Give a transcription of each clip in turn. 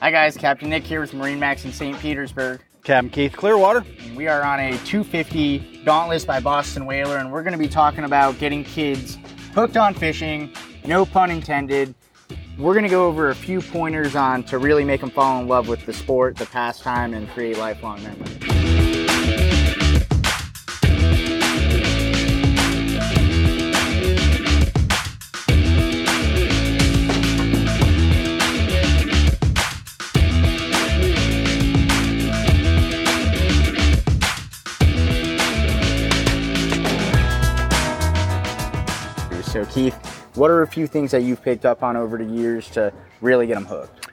Hi guys, Captain Nick here with MarineMax in St. Petersburg. Captain Keith Clearwater. And we are on a 250 Dauntless by Boston Whaler, and we're going to be talking about getting kids hooked on fishing, no pun intended. We're going to go over a few pointers on to really make them fall in love with the sport, the pastime, and create lifelong memories. So, Keith, what are a few things that you've picked up on over the years to really get them hooked?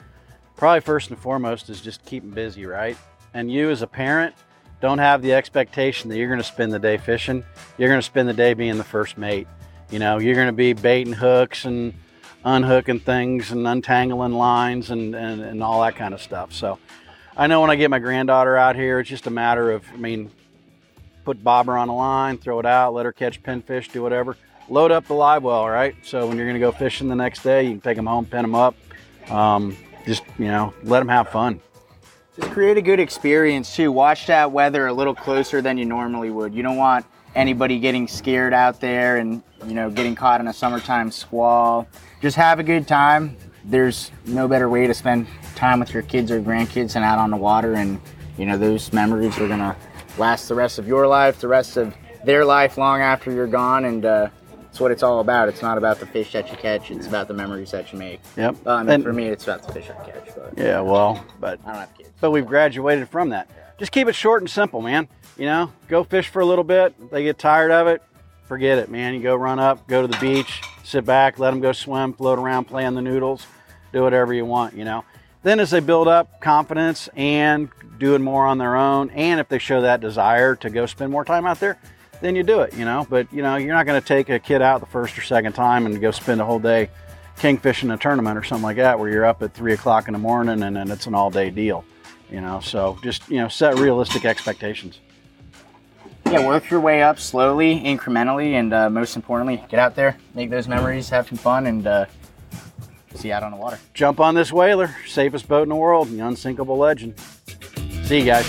Probably first and foremost is just keep them busy, right? And you as a parent, don't have the expectation that you're going to spend the day fishing. You're going to spend the day being the first mate. You know, you're going to be baiting hooks and unhooking things and untangling lines and, and, and all that kind of stuff. So I know when I get my granddaughter out here, it's just a matter of, I mean, put bobber on a line, throw it out, let her catch pinfish, do whatever. Load up the live well, right? So when you're going to go fishing the next day, you can take them home, pin them up. Um, just, you know, let them have fun. Just create a good experience too. Watch that weather a little closer than you normally would. You don't want anybody getting scared out there and, you know, getting caught in a summertime squall. Just have a good time. There's no better way to spend time with your kids or grandkids than out on the water and, you know, those memories are going to last the rest of your life, the rest of their life long after you're gone and uh it's what it's all about. It's not about the fish that you catch. It's about the memories that you make. Yep. Um, I mean, And- for me, it's about the fish I catch. But Yeah, well, but I don't have kids. but we've graduated from that. Just keep it short and simple, man. You know, go fish for a little bit. They get tired of it, forget it, man. You go run up, go to the beach, sit back, let them go swim, float around, play on the noodles, do whatever you want. You know. Then as they build up confidence and doing more on their own, and if they show that desire to go spend more time out there, then you do it. You know. But you know, you're not going to take a kid out the first or second time and go spend a whole day kingfishing a tournament or something like that where you're up at three o'clock in the morning and then it's an all day deal you know so just you know set realistic expectations Yeah, work your way up slowly, incrementally, and uh, most importantly, get out there, make those memories, have some fun, and uh, see you out on the water. jump on this whaler safest boat in the world the unsinkable legend see you guys